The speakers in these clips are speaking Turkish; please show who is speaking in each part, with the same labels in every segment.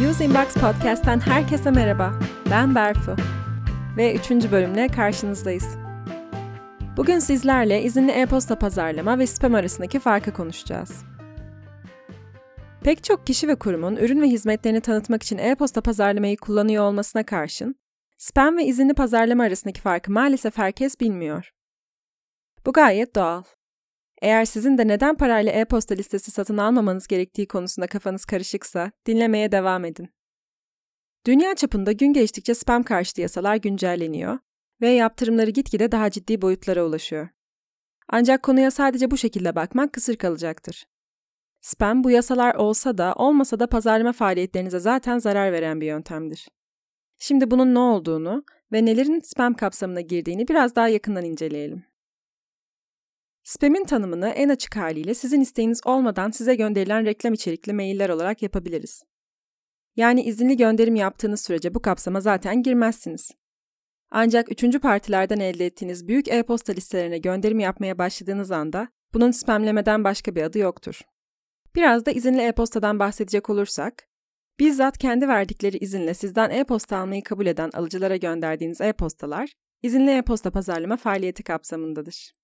Speaker 1: News Inbox Podcast'ten herkese merhaba. Ben Berfu ve 3. bölümle karşınızdayız. Bugün sizlerle izinli e-posta pazarlama ve spam arasındaki farkı konuşacağız. Pek çok kişi ve kurumun ürün ve hizmetlerini tanıtmak için e-posta pazarlamayı kullanıyor olmasına karşın, spam ve izinli pazarlama arasındaki farkı maalesef herkes bilmiyor. Bu gayet doğal. Eğer sizin de neden parayla e-posta listesi satın almamanız gerektiği konusunda kafanız karışıksa dinlemeye devam edin. Dünya çapında gün geçtikçe spam karşıtı yasalar güncelleniyor ve yaptırımları gitgide daha ciddi boyutlara ulaşıyor. Ancak konuya sadece bu şekilde bakmak kısır kalacaktır. Spam bu yasalar olsa da olmasa da pazarlama faaliyetlerinize zaten zarar veren bir yöntemdir. Şimdi bunun ne olduğunu ve nelerin spam kapsamına girdiğini biraz daha yakından inceleyelim. Spam'in tanımını en açık haliyle sizin isteğiniz olmadan size gönderilen reklam içerikli mailler olarak yapabiliriz. Yani izinli gönderim yaptığınız sürece bu kapsama zaten girmezsiniz. Ancak üçüncü partilerden elde ettiğiniz büyük e-posta listelerine gönderim yapmaya başladığınız anda bunun spamlemeden başka bir adı yoktur. Biraz da izinli e-postadan bahsedecek olursak, bizzat kendi verdikleri izinle sizden e-posta almayı kabul eden alıcılara gönderdiğiniz e-postalar, izinli e-posta pazarlama faaliyeti kapsamındadır.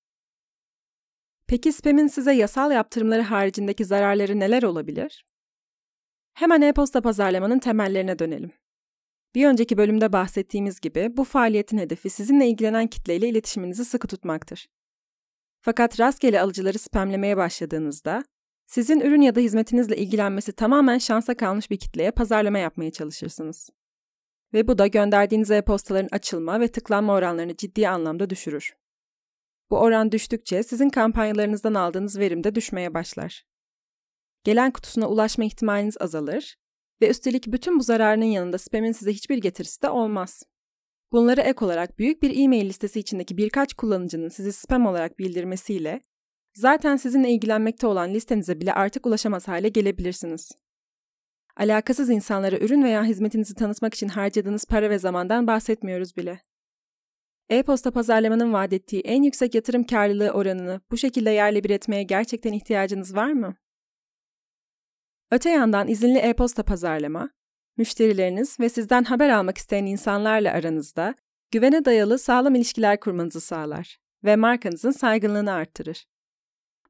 Speaker 1: Peki spam'in size yasal yaptırımları haricindeki zararları neler olabilir? Hemen e-posta pazarlamanın temellerine dönelim. Bir önceki bölümde bahsettiğimiz gibi bu faaliyetin hedefi sizinle ilgilenen kitleyle iletişiminizi sıkı tutmaktır. Fakat rastgele alıcıları spamlemeye başladığınızda, sizin ürün ya da hizmetinizle ilgilenmesi tamamen şansa kalmış bir kitleye pazarlama yapmaya çalışırsınız. Ve bu da gönderdiğiniz e-postaların açılma ve tıklanma oranlarını ciddi anlamda düşürür. Bu oran düştükçe sizin kampanyalarınızdan aldığınız verim de düşmeye başlar. Gelen kutusuna ulaşma ihtimaliniz azalır ve üstelik bütün bu zararının yanında spam'in size hiçbir getirisi de olmaz. Bunları ek olarak büyük bir e-mail listesi içindeki birkaç kullanıcının sizi spam olarak bildirmesiyle zaten sizinle ilgilenmekte olan listenize bile artık ulaşamaz hale gelebilirsiniz. Alakasız insanlara ürün veya hizmetinizi tanıtmak için harcadığınız para ve zamandan bahsetmiyoruz bile. E-posta pazarlamanın vaat ettiği en yüksek yatırım karlılığı oranını bu şekilde yerle bir etmeye gerçekten ihtiyacınız var mı? Öte yandan izinli e-posta pazarlama, müşterileriniz ve sizden haber almak isteyen insanlarla aranızda güvene dayalı sağlam ilişkiler kurmanızı sağlar ve markanızın saygınlığını arttırır.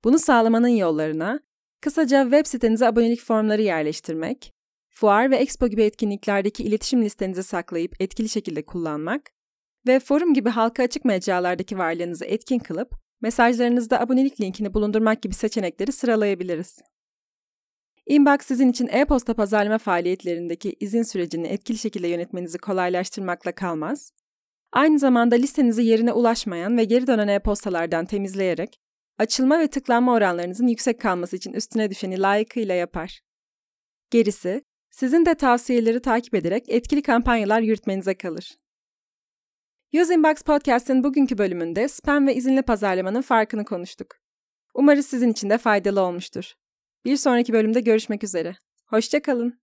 Speaker 1: Bunu sağlamanın yollarına kısaca web sitenize abonelik formları yerleştirmek, fuar ve expo gibi etkinliklerdeki iletişim listenizi saklayıp etkili şekilde kullanmak ve forum gibi halka açık mecralardaki varlığınızı etkin kılıp mesajlarınızda abonelik linkini bulundurmak gibi seçenekleri sıralayabiliriz. Inbox sizin için e-posta pazarlama faaliyetlerindeki izin sürecini etkili şekilde yönetmenizi kolaylaştırmakla kalmaz, aynı zamanda listenizi yerine ulaşmayan ve geri dönen e-postalardan temizleyerek açılma ve tıklanma oranlarınızın yüksek kalması için üstüne düşeni layıkıyla yapar. Gerisi, sizin de tavsiyeleri takip ederek etkili kampanyalar yürütmenize kalır. Use Inbox Podcast'ın bugünkü bölümünde spam ve izinli pazarlamanın farkını konuştuk. Umarız sizin için de faydalı olmuştur. Bir sonraki bölümde görüşmek üzere. Hoşçakalın.